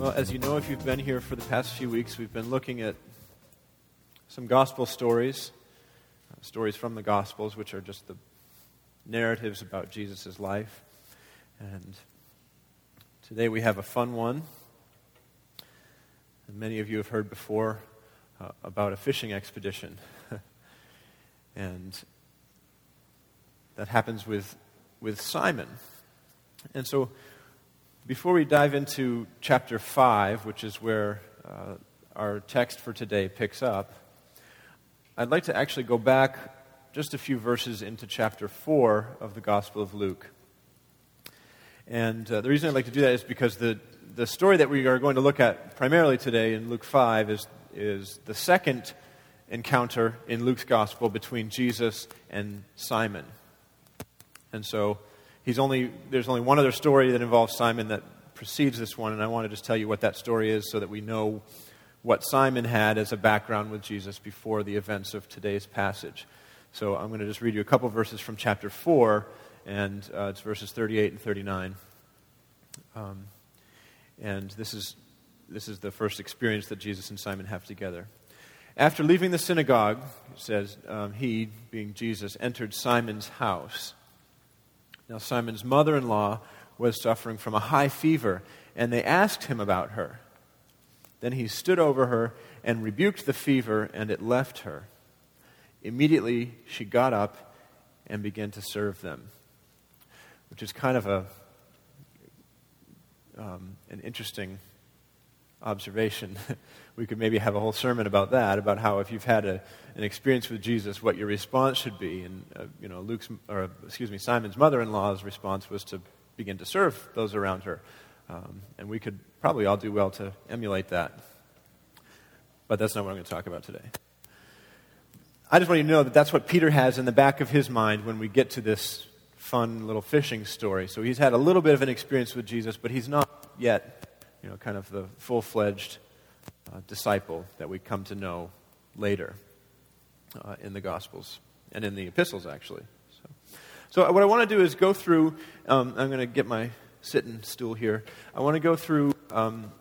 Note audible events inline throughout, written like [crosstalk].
Well, as you know, if you've been here for the past few weeks, we've been looking at some gospel stories, uh, stories from the Gospels, which are just the narratives about Jesus' life. And today we have a fun one. And many of you have heard before uh, about a fishing expedition. [laughs] and that happens with, with Simon. And so, before we dive into chapter 5, which is where uh, our text for today picks up, I'd like to actually go back just a few verses into chapter 4 of the Gospel of Luke. And uh, the reason I'd like to do that is because the, the story that we are going to look at primarily today in Luke 5 is, is the second encounter in Luke's Gospel between Jesus and Simon. And so he's only, there's only one other story that involves Simon that precedes this one, and I want to just tell you what that story is so that we know what Simon had as a background with Jesus before the events of today's passage. So I'm going to just read you a couple verses from chapter 4, and uh, it's verses 38 and 39. Um, and this is, this is the first experience that Jesus and Simon have together. After leaving the synagogue, it says, um, he, being Jesus, entered Simon's house. Now, Simon's mother in law was suffering from a high fever, and they asked him about her. Then he stood over her and rebuked the fever, and it left her. Immediately she got up and began to serve them, which is kind of a, um, an interesting observation. [laughs] we could maybe have a whole sermon about that, about how if you've had a, an experience with Jesus, what your response should be. And uh, you know, Luke's, or excuse me, Simon's mother-in-law's response was to begin to serve those around her, um, and we could probably all do well to emulate that. But that's not what I'm going to talk about today. I just want you to know that that's what Peter has in the back of his mind when we get to this fun little fishing story. So he's had a little bit of an experience with Jesus, but he's not yet, you know, kind of the full fledged uh, disciple that we come to know later uh, in the Gospels and in the epistles, actually. So, so what I want to do is go through, um, I'm going to get my sitting stool here. I want to go through um,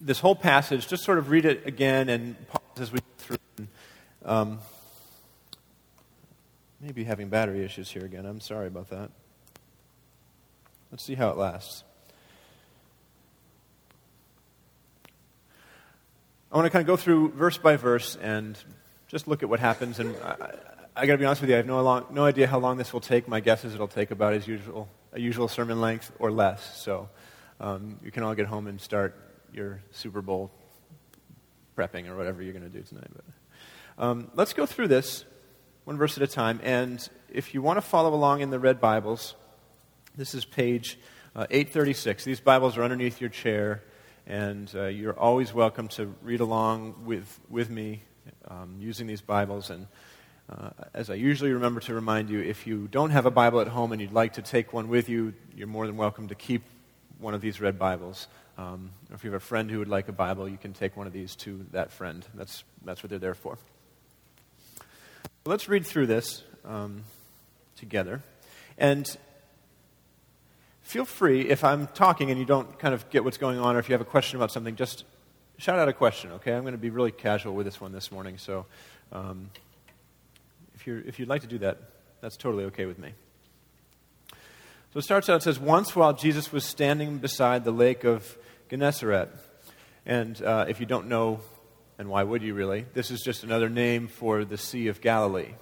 this whole passage, just sort of read it again and pause as we go through. Um, maybe having battery issues here again. I'm sorry about that. Let's see how it lasts. I want to kind of go through verse by verse and just look at what happens. And I, I got to be honest with you, I have no, long, no idea how long this will take. My guess is it'll take about as usual, a usual sermon length or less. So um, you can all get home and start your Super Bowl prepping or whatever you're going to do tonight. But um, let's go through this one verse at a time. And if you want to follow along in the red Bibles, this is page uh, 836. These Bibles are underneath your chair, and uh, you're always welcome to read along with, with me um, using these Bibles. And uh, as I usually remember to remind you, if you don't have a Bible at home and you'd like to take one with you, you're more than welcome to keep one of these red Bibles. Um, if you have a friend who would like a Bible, you can take one of these to that friend. That's, that's what they're there for. Let's read through this um, together. And feel free, if I'm talking and you don't kind of get what's going on, or if you have a question about something, just shout out a question, okay? I'm going to be really casual with this one this morning, so um, if, you're, if you'd like to do that, that's totally okay with me. So it starts out, it says, Once while Jesus was standing beside the lake of Gennesaret, and uh, if you don't know, and why would you really, this is just another name for the Sea of Galilee.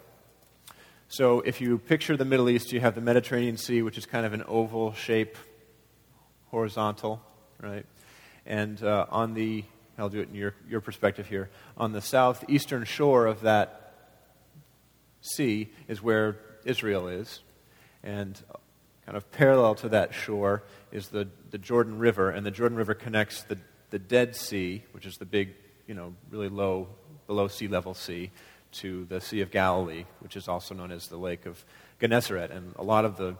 So if you picture the Middle East, you have the Mediterranean Sea, which is kind of an oval shape, horizontal, right? And uh, on the, I'll do it in your, your perspective here, on the southeastern shore of that sea is where Israel is. And kind of parallel to that shore is the, the Jordan River, and the Jordan River connects the, the Dead Sea, which is the big, you know, really low, below sea level sea, to the Sea of Galilee, which is also known as the Lake of Gennesaret. And a lot of the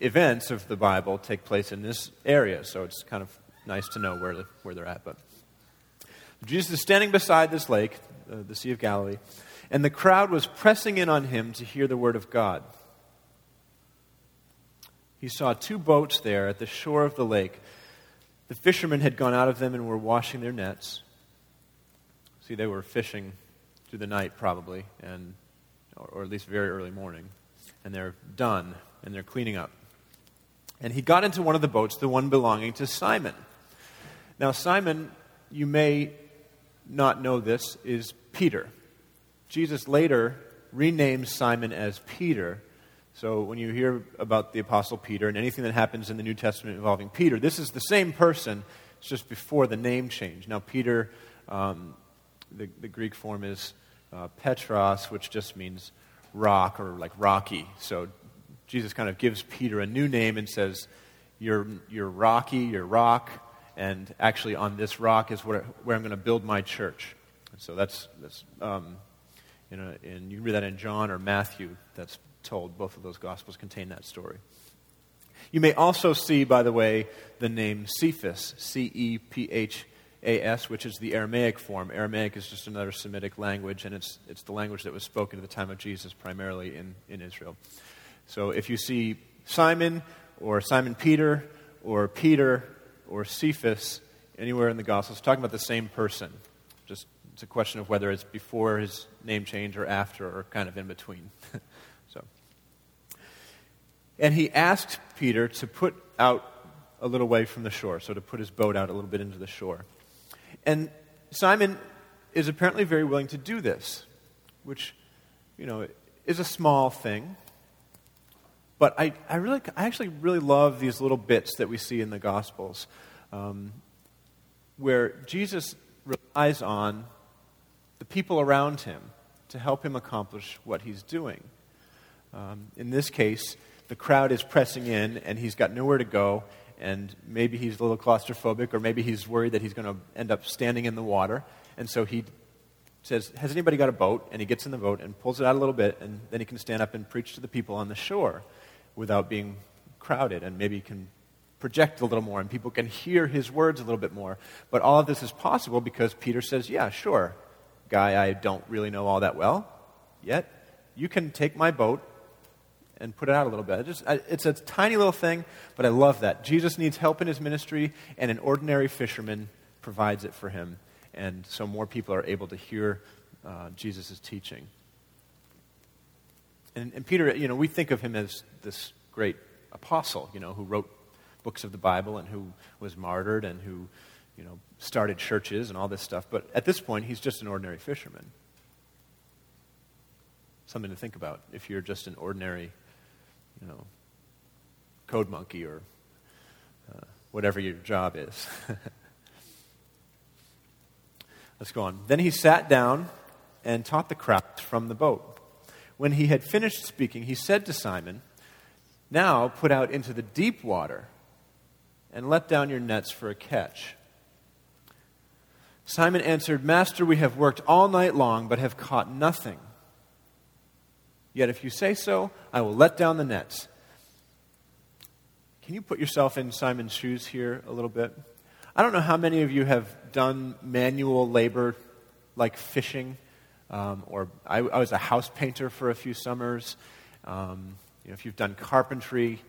events of the Bible take place in this area, so it's kind of nice to know where, where they're at. But Jesus is standing beside this lake, uh, the Sea of Galilee, and the crowd was pressing in on him to hear the word of God. He saw two boats there at the shore of the lake. The fishermen had gone out of them and were washing their nets. See, they were fishing through the night, probably, and, or, or at least very early morning. And they're done, and they're cleaning up. And he got into one of the boats, the one belonging to Simon. Now, Simon, you may not know this, is Peter. Jesus later renames Simon as Peter. So when you hear about the Apostle Peter and anything that happens in the New Testament involving Peter, this is the same person. It's just before the name change. Now, Peter, um, the, the, Greek form is uh, Petros, which just means rock or like rocky. So Jesus kind of gives Peter a new name and says, You're, you're rocky, you're rock, and actually on this rock is where, where I'm going to build my church. And so that's, that's um, you know, and you can read that in John or Matthew, that's told. Both of those Gospels contain that story. You may also see, by the way, the name Cephas, C E P H A S, which is the Aramaic form. Aramaic is just another Semitic language, and it's, it's the language that was spoken at the time of Jesus, primarily in, in Israel. So if you see Simon or Simon Peter or Peter or Cephas anywhere in the Gospels, talking about the same person. Just it's a question of whether it's before his name change or after or kind of in between. [laughs] so, and he asked Peter to put out a little way from the shore, so to put his boat out a little bit into the shore. And Simon is apparently very willing to do this, which, you know, is a small thing. But I, I, really, I actually really love these little bits that we see in the Gospels um, where Jesus relies on the people around him to help him accomplish what he's doing. Um, in this case, the crowd is pressing in and he's got nowhere to go, and maybe he's a little claustrophobic, or maybe he's worried that he's going to end up standing in the water. And so he says, Has anybody got a boat? And he gets in the boat and pulls it out a little bit, and then he can stand up and preach to the people on the shore without being crowded and maybe can project a little more and people can hear his words a little bit more. But all of this is possible because Peter says, Yeah, sure, guy I don't really know all that well yet. You can take my boat and put it out a little bit. It just, it's a tiny little thing, but I love that. Jesus needs help in his ministry, and an ordinary fisherman provides it for him. And so more people are able to hear uh, Jesus' teaching. And, and Peter, you know, we think of him as this great apostle, you know, who wrote books of the Bible and who was martyred and who, you know, started churches and all this stuff. But at this point, he's just an ordinary fisherman. Something to think about if you're just an ordinary, you know, code monkey or uh, whatever your job is. [laughs] Let's go on. Then he sat down and taught the crowds from the boat. When he had finished speaking, he said to Simon, Now put out into the deep water and let down your nets for a catch. Simon answered, Master, we have worked all night long, but have caught nothing. Yet if you say so, I will let down the nets. Can you put yourself in Simon's shoes here a little bit? I don't know how many of you have done manual labor like fishing. Um, or I, I, was a house painter for a few summers. Um, you know, if you've done carpentry,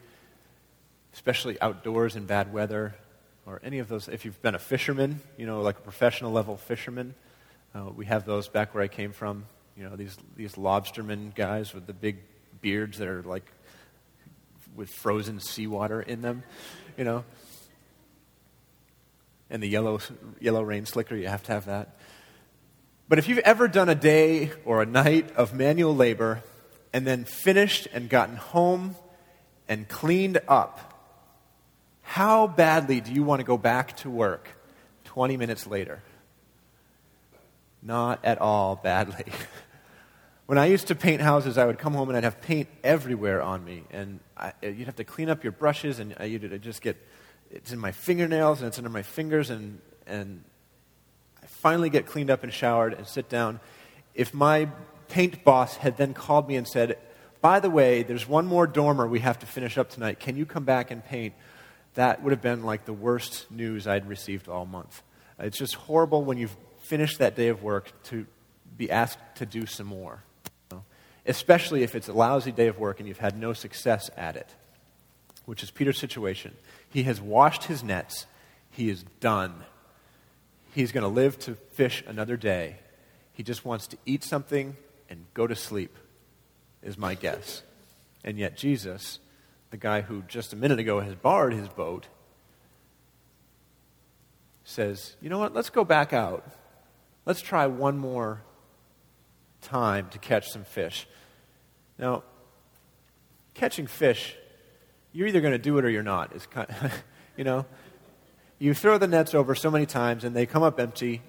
especially outdoors in bad weather, or any of those, if you've been a fisherman, you know, like a professional level fisherman, uh, we have those back where I came from. You know, these, these lobstermen guys with the big beards that are like with frozen seawater in them, you know. And the yellow, yellow rain slicker, you have to have that. But if you've ever done a day or a night of manual labor and then finished and gotten home and cleaned up, how badly do you want to go back to work 20 minutes later? Not at all badly. [laughs] When I used to paint houses, I would come home and I'd have paint everywhere on me. And I, you'd have to clean up your brushes, and I, you'd just get it's in my fingernails and it's under my fingers. And, and I finally get cleaned up and showered and sit down. If my paint boss had then called me and said, By the way, there's one more dormer we have to finish up tonight. Can you come back and paint? That would have been like the worst news I'd received all month. It's just horrible when you've finished that day of work to be asked to do some more especially if it's a lousy day of work and you've had no success at it, which is Peter's situation. He has washed his nets, he is done. He's going to live to fish another day. He just wants to eat something and go to sleep, is my guess. And yet, Jesus, the guy who just a minute ago has borrowed his boat, says, You know what? Let's go back out. Let's try one more time to catch some fish. Now, catching fish, you're either going to do it or you're not. It's kind of, [laughs] you know, you throw the nets over so many times and they come up empty.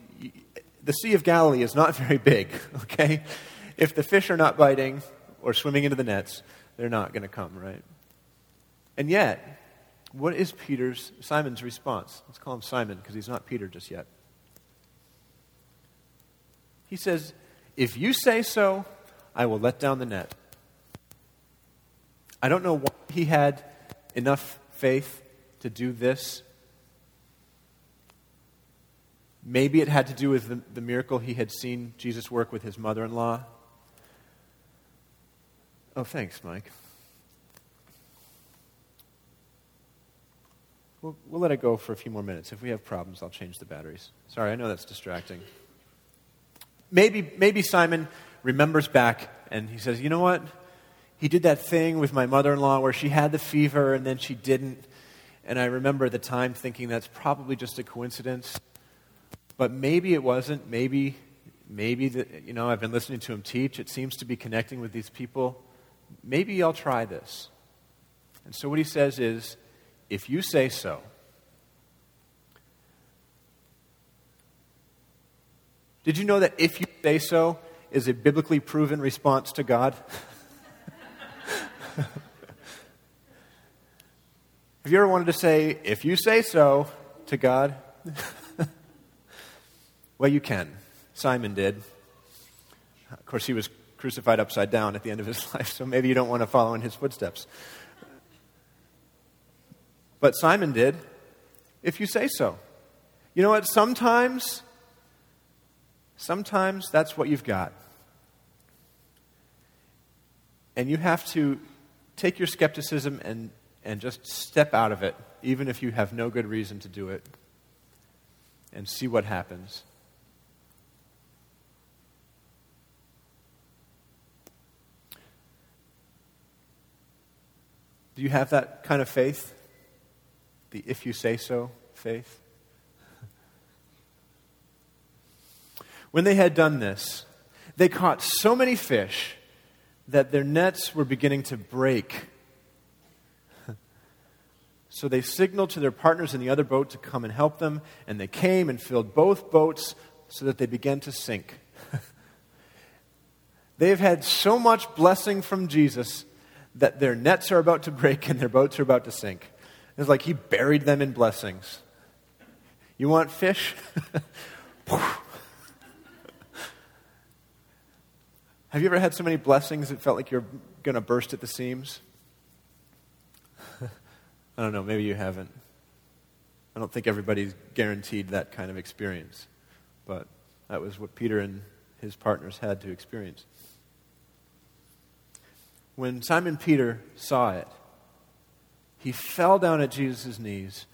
The Sea of Galilee is not [laughs] very big, okay? If the fish are not biting or swimming into the nets, they're not going to come, right? And yet, what is Peter's, Simon's response? Let's call him Simon because he's not Peter just yet. He says, if you say so, I will let down the net. I don't know why he had enough faith to do this. Maybe it had to do with the, the miracle he had seen Jesus work with his mother in law. Oh, thanks, Mike. We'll, we'll let it go for a few more minutes. If we have problems, I'll change the batteries. Sorry, I know that's distracting. Maybe, maybe Simon remembers back and he says, You know what? He did that thing with my mother in law where she had the fever and then she didn't. And I remember at the time thinking that's probably just a coincidence. But maybe it wasn't. Maybe, maybe, the, you know, I've been listening to him teach. It seems to be connecting with these people. Maybe I'll try this. And so what he says is, if you say so, Did you know that if you say so is a biblically proven response to God? [laughs] Have you ever wanted to say, if you say so, to God? [laughs] well, you can. Simon did. Of course, he was crucified upside down at the end of his [laughs] life, so maybe you don't want to follow in his footsteps. But Simon did, if you say so. You know what? Sometimes Sometimes that's what you've got. And you have to take your skepticism and, and just step out of it, even if you have no good reason to do it, and see what happens. Do you have that kind of faith? The if you say so faith? When they had done this, they caught so many fish that their nets were beginning to break. [laughs] so they signaled to their partners in the other boat to come and help them, and they came and filled both boats so that they began to sink. [laughs] They've had so much blessing from Jesus that their nets are about to break and their boats are about to sink. It's like he buried them in blessings. You want fish? [laughs] Have you ever had so many blessings it felt like you're going to burst at the seams? [laughs] I don't know, maybe you haven't. I don't think everybody's guaranteed that kind of experience, but that was what Peter and his partners had to experience. When Simon Peter saw it, he fell down at Jesus' knees,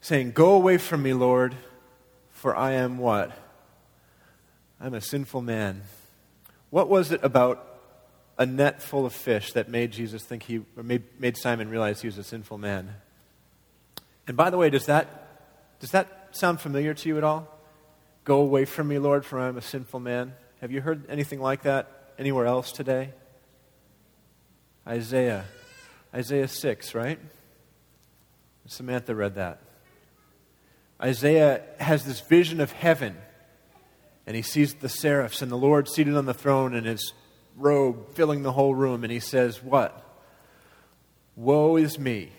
saying, Go away from me, Lord, for I am what? I'm a sinful man. What was it about a net full of fish that made Jesus think he, or made, made Simon realize he was a sinful man? And by the way, does that, does that sound familiar to you at all? Go away from me, Lord, for I am a sinful man. Have you heard anything like that anywhere else today? Isaiah. Isaiah 6, right? Samantha read that. Isaiah has this vision of heaven and he sees the seraphs and the Lord seated on the throne and his robe filling the whole room, and he says, What? Woe is me!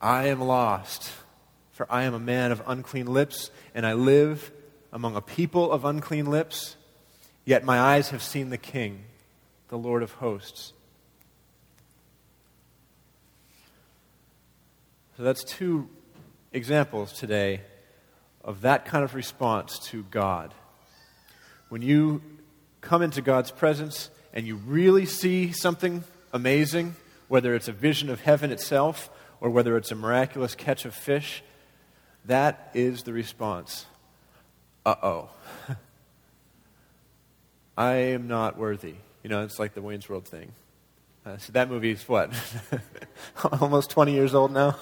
I am lost, for I am a man of unclean lips, and I live among a people of unclean lips. Yet my eyes have seen the King, the Lord of hosts. So that's two examples today of that kind of response to God. When you come into God's presence and you really see something amazing, whether it's a vision of heaven itself or whether it's a miraculous catch of fish, that is the response. Uh oh. [laughs] I am not worthy. You know, it's like the Wayne's World thing. Uh, so that movie is what? [laughs] Almost 20 years old now?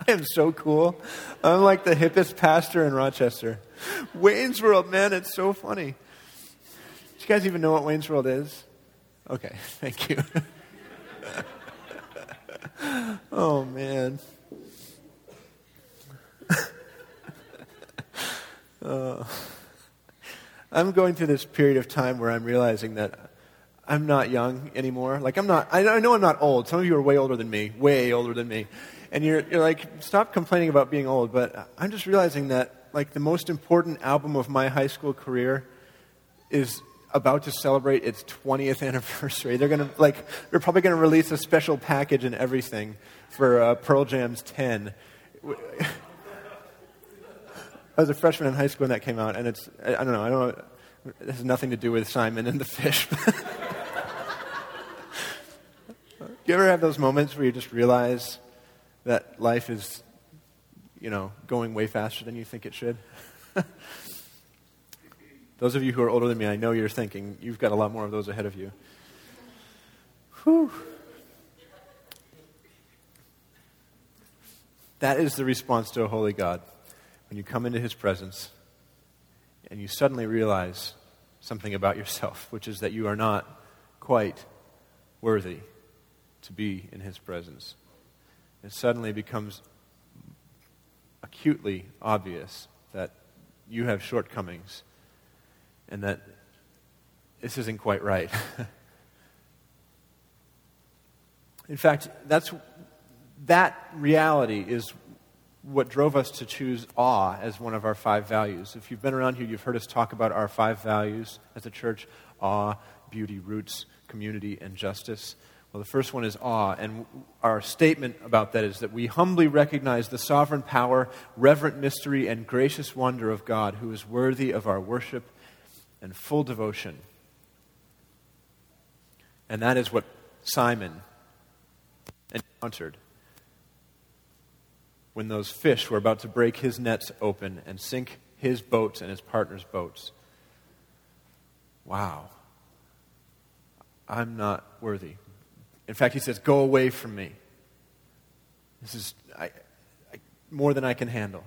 [laughs] I am so cool. I'm like the hippest pastor in Rochester. Wayne's World, man, it's so funny. You guys even know what Wayne's World is? Okay, [laughs] thank you. [laughs] oh, man. [laughs] uh, I'm going through this period of time where I'm realizing that I'm not young anymore. Like, I'm not, I know I'm not old. Some of you are way older than me, way older than me and you're, you're like, stop complaining about being old. But I'm just realizing that, like, the most important album of my high school career is about to celebrate its 20th anniversary. They're going to, like, they're probably going to release a special package and everything for uh, Pearl Jam's 10. I was a freshman in high school when that came out, and it's, I, I don't know, I don't it has nothing to do with Simon and the fish. do [laughs] you ever have those moments where you just realize that life is, you know, going way faster than you think it should? [laughs] those of you who are older than me, I know you're thinking you've got a lot more of those ahead of you. Whew. That is the response to a holy God. When you come into his presence and you suddenly realize something about yourself, which is that you are not quite worthy to be in his presence it suddenly becomes acutely obvious that you have shortcomings and that this isn't quite right. [laughs] In fact, that's, that reality is what drove us to choose awe as one of our five values. If you've been around here, you've heard us talk about our five values as a church awe, beauty, roots, community, and justice. Well, the first one is awe, and our statement about that is that we humbly recognize the sovereign power, reverent mystery, and gracious wonder of God who is worthy of our worship and full devotion. And that is what Simon encountered when those fish were about to break his nets open and sink his boats and his partner's boats. Wow. I'm not worthy. In fact, he says, Go away from me. This is I, I, more than I can handle.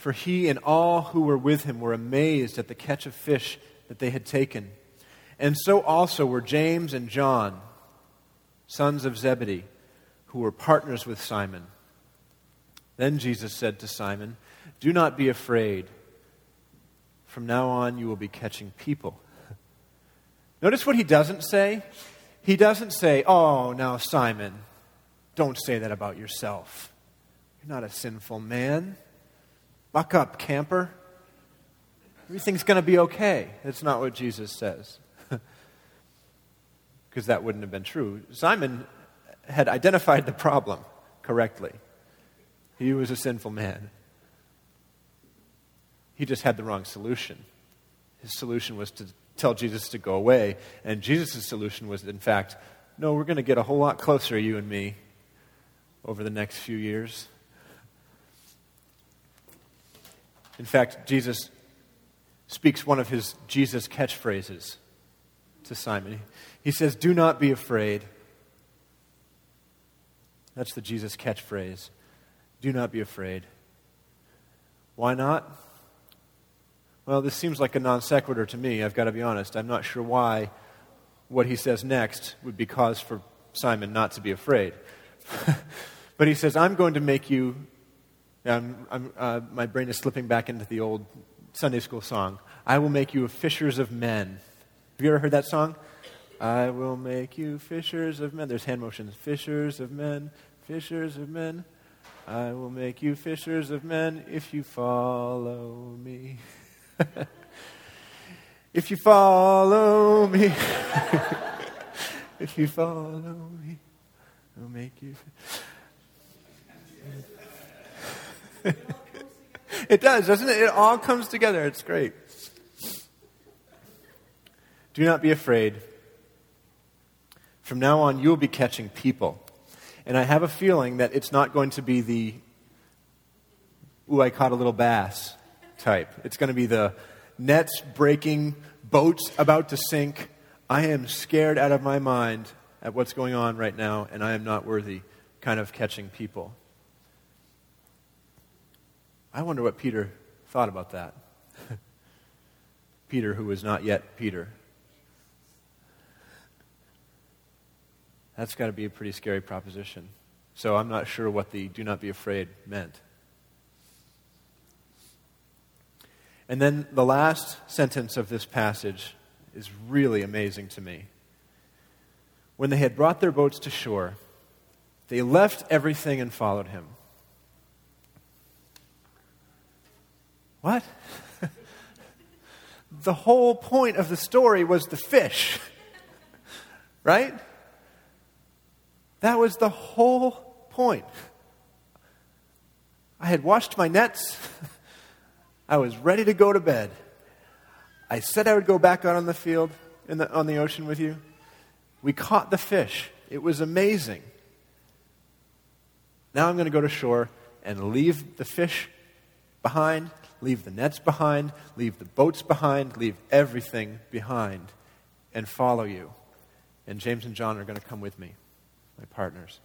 For he and all who were with him were amazed at the catch of fish that they had taken. And so also were James and John, sons of Zebedee, who were partners with Simon. Then Jesus said to Simon, Do not be afraid. From now on, you will be catching people. Notice what he doesn't say. He doesn't say, Oh, now, Simon, don't say that about yourself. You're not a sinful man. Buck up, camper. Everything's going to be okay. That's not what Jesus says. [laughs] Because that wouldn't have been true. Simon had identified the problem correctly. He was a sinful man. He just had the wrong solution. His solution was to tell Jesus to go away. And Jesus' solution was, in fact, no, we're going to get a whole lot closer, you and me, over the next few years. In fact, Jesus speaks one of his Jesus catchphrases to Simon. He says, Do not be afraid. That's the Jesus catchphrase. Do not be afraid. Why not? Well, this seems like a non sequitur to me, I've got to be honest. I'm not sure why what he says next would be cause for Simon not to be afraid. [laughs] but he says, I'm going to make you I'm, I'm, uh, my brain is slipping back into the old Sunday school song. I will make you fishers of men. Have you ever heard that song? I will make you fishers of men. There's hand motions. Fishers of men, fishers of men. I will make you fishers of men if you follow me. [laughs] if you follow me. [laughs] if you follow me, I'll make you. [laughs] it does, doesn't it? It all comes together. It's great. Do not be afraid. From now on, you will be catching people. And I have a feeling that it's not going to be the, ooh, I caught a little bass type. It's going to be the nets breaking, boats about to sink. I am scared out of my mind at what's going on right now, and I am not worthy kind of catching people. I wonder what Peter thought about that. [laughs] Peter, who was not yet Peter. That's got to be a pretty scary proposition. So I'm not sure what the do not be afraid meant. And then the last sentence of this passage is really amazing to me. When they had brought their boats to shore, they left everything and followed him. What? [laughs] the whole point of the story was the fish, [laughs] right? That was the whole point. I had washed my nets. [laughs] I was ready to go to bed. I said I would go back out on the field, the, on the ocean with you. We caught the fish. It was amazing. Now I'm going to go to shore and leave the fish behind, leave the nets behind, leave the boats behind, leave everything behind, and follow you. And James and John are going to come with me my partners.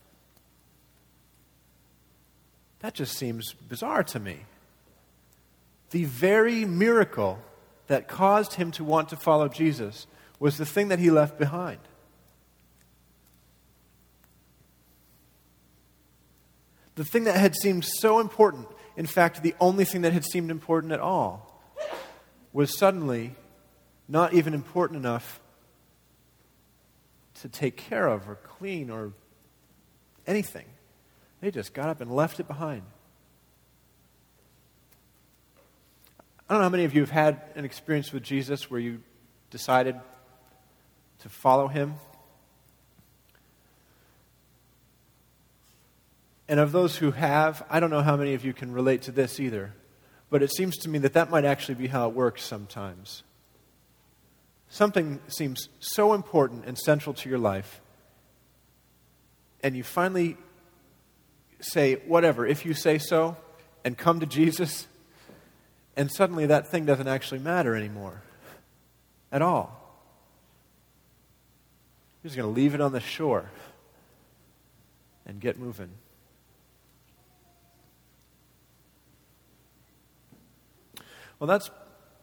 That just seems bizarre to me. The very miracle that caused him to want to follow Jesus was the thing that he left behind. The thing that had seemed so important, in fact, the only thing that had seemed important at all, was suddenly not even important enough to take care of or clean or anything. They just got up and left it behind. I don't know how many of you have had an experience with Jesus where you decided to follow him. And of those who have, I don't know how many of you can relate to this either. But it seems to me that that might actually be how it works sometimes. Something seems so important and central to your life and you finally say, whatever, if you say so, and come to Jesus, and suddenly that thing doesn't actually matter anymore at all. You're just going to leave it on the shore and get moving. Well, that's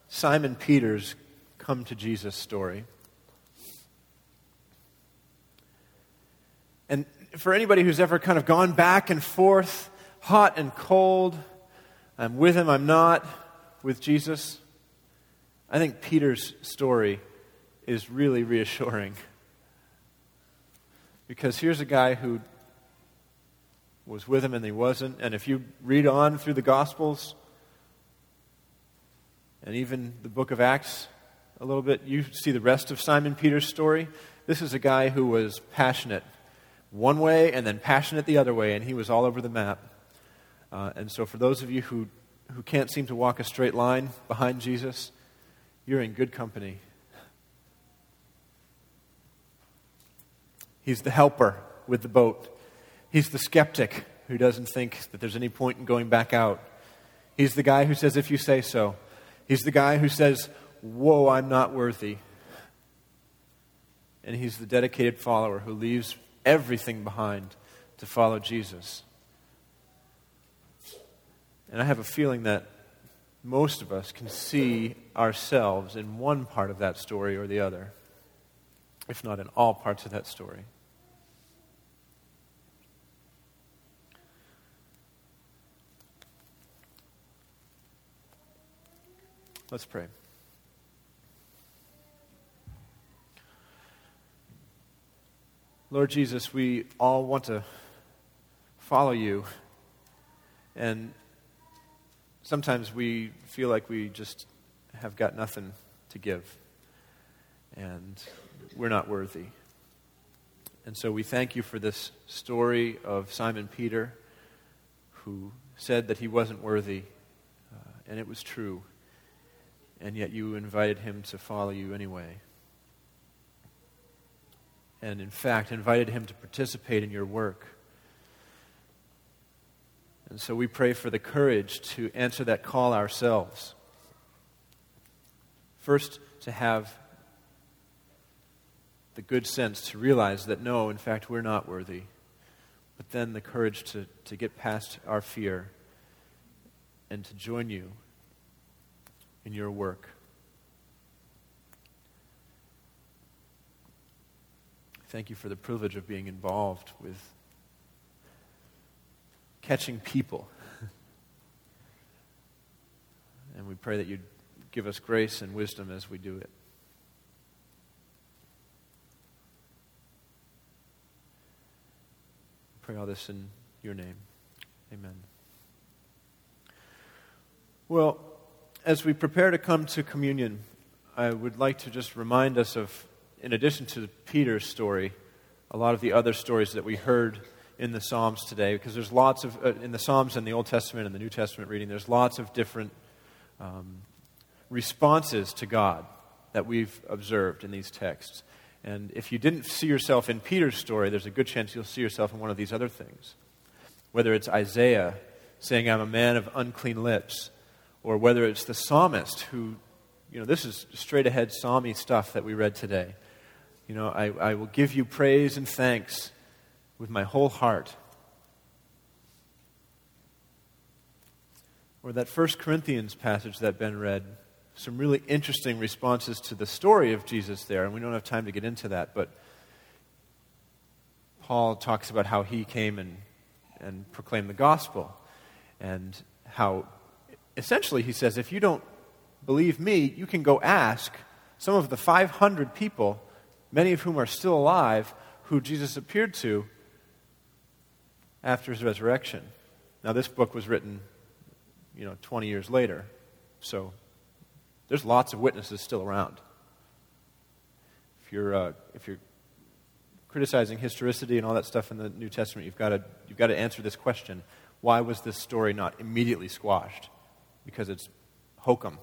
Simon Peter's come to Jesus story. And for anybody who's ever kind of gone back and forth, hot and cold, I'm with him, I'm not with Jesus, I think Peter's story is really reassuring. Because here's a guy who was with him and he wasn't. And if you read on through the Gospels and even the book of Acts a little bit, you see the rest of Simon Peter's story. This is a guy who was passionate one way and then passionate the other way, and he was all over the map. Uh, and so, for those of you who, who can't seem to walk a straight line behind Jesus, you're in good company. He's the helper with the boat. He's the skeptic who doesn't think that there's any point in going back out. He's the guy who says, if you say so. He's the guy who says, Whoa, I'm not worthy. And he's the dedicated follower who leaves everything behind to follow Jesus. And I have a feeling that most of us can see ourselves in one part of that story or the other, if not in all parts of that story. Let's pray. Lord Jesus, we all want to follow you. And sometimes we feel like we just have got nothing to give. And we're not worthy. And so we thank you for this story of Simon Peter, who said that he wasn't worthy, uh, and it was true. And yet you invited him to follow you anyway. And in fact, invited him to participate in your work. And so we pray for the courage to answer that call ourselves. First, to have the good sense to realize that no, in fact, we're not worthy. But then the courage to, to get past our fear and to join you in your work. Thank you for the privilege of being involved with catching people. [laughs] and we pray that you'd give us grace and wisdom as we do it. pray all this in your name. Amen. Well, as we prepare to come to communion, I would like to just remind us of, in addition to Peter's story, a lot of the other stories that we heard in the Psalms today, because there's lots of, uh, in the Psalms and the Old Testament and the New Testament reading, there's lots of different um, responses to God that we've observed in these texts. And if you didn't see yourself in Peter's story, there's a good chance you'll see yourself in one of these other things. Whether it's Isaiah saying, I'm a man of unclean lips, or whether it's the psalmist who, you know, this is straight ahead psalmy stuff that we read today. You know, I, I will give you praise and thanks with my whole heart. Or that First Corinthians passage that Ben read some really interesting responses to the story of Jesus there, and we don't have time to get into that, but Paul talks about how he came and, and proclaimed the gospel, and how essentially he says, if you don't believe me, you can go ask some of the 500 people, many of whom are still alive, who Jesus appeared to after his resurrection. Now, this book was written, you know, 20 years later, so there's lots of witnesses still around. If you're, uh, if you're criticizing historicity and all that stuff in the New Testament, you've got, you've got to answer this question why was this story not immediately squashed? Because it's hokum.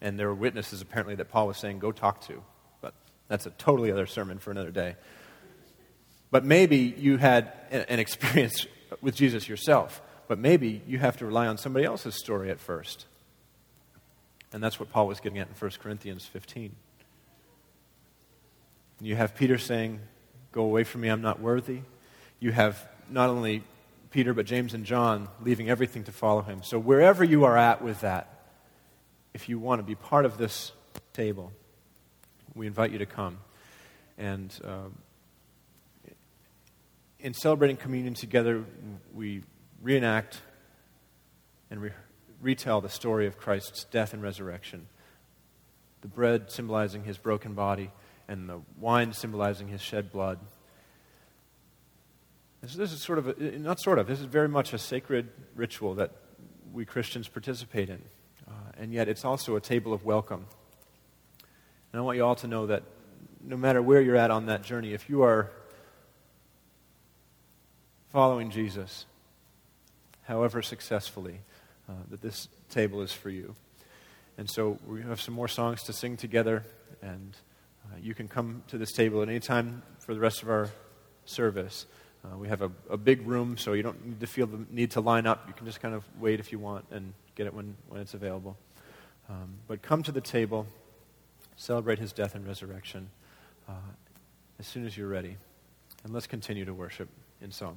And there were witnesses apparently that Paul was saying, go talk to. But that's a totally other sermon for another day. But maybe you had an experience with Jesus yourself. But maybe you have to rely on somebody else's story at first. And that's what Paul was getting at in 1 Corinthians 15. You have Peter saying, Go away from me, I'm not worthy. You have not only Peter, but James and John leaving everything to follow him. So, wherever you are at with that, if you want to be part of this table, we invite you to come. And um, in celebrating communion together, we reenact and re- retell the story of Christ's death and resurrection. The bread symbolizing his broken body, and the wine symbolizing his shed blood. This, this is sort of, a, not sort of, this is very much a sacred ritual that we Christians participate in. Uh, and yet it's also a table of welcome. And I want you all to know that no matter where you're at on that journey, if you are following Jesus, however successfully, uh, that this table is for you. And so we have some more songs to sing together, and uh, you can come to this table at any time for the rest of our service. Uh, we have a, a, big room, so you don't need to feel the need to line up. You can just kind of wait if you want and get it when, when it's available. Um, but come to the table, celebrate his death and resurrection uh, as soon as you're ready. And let's continue to worship in song.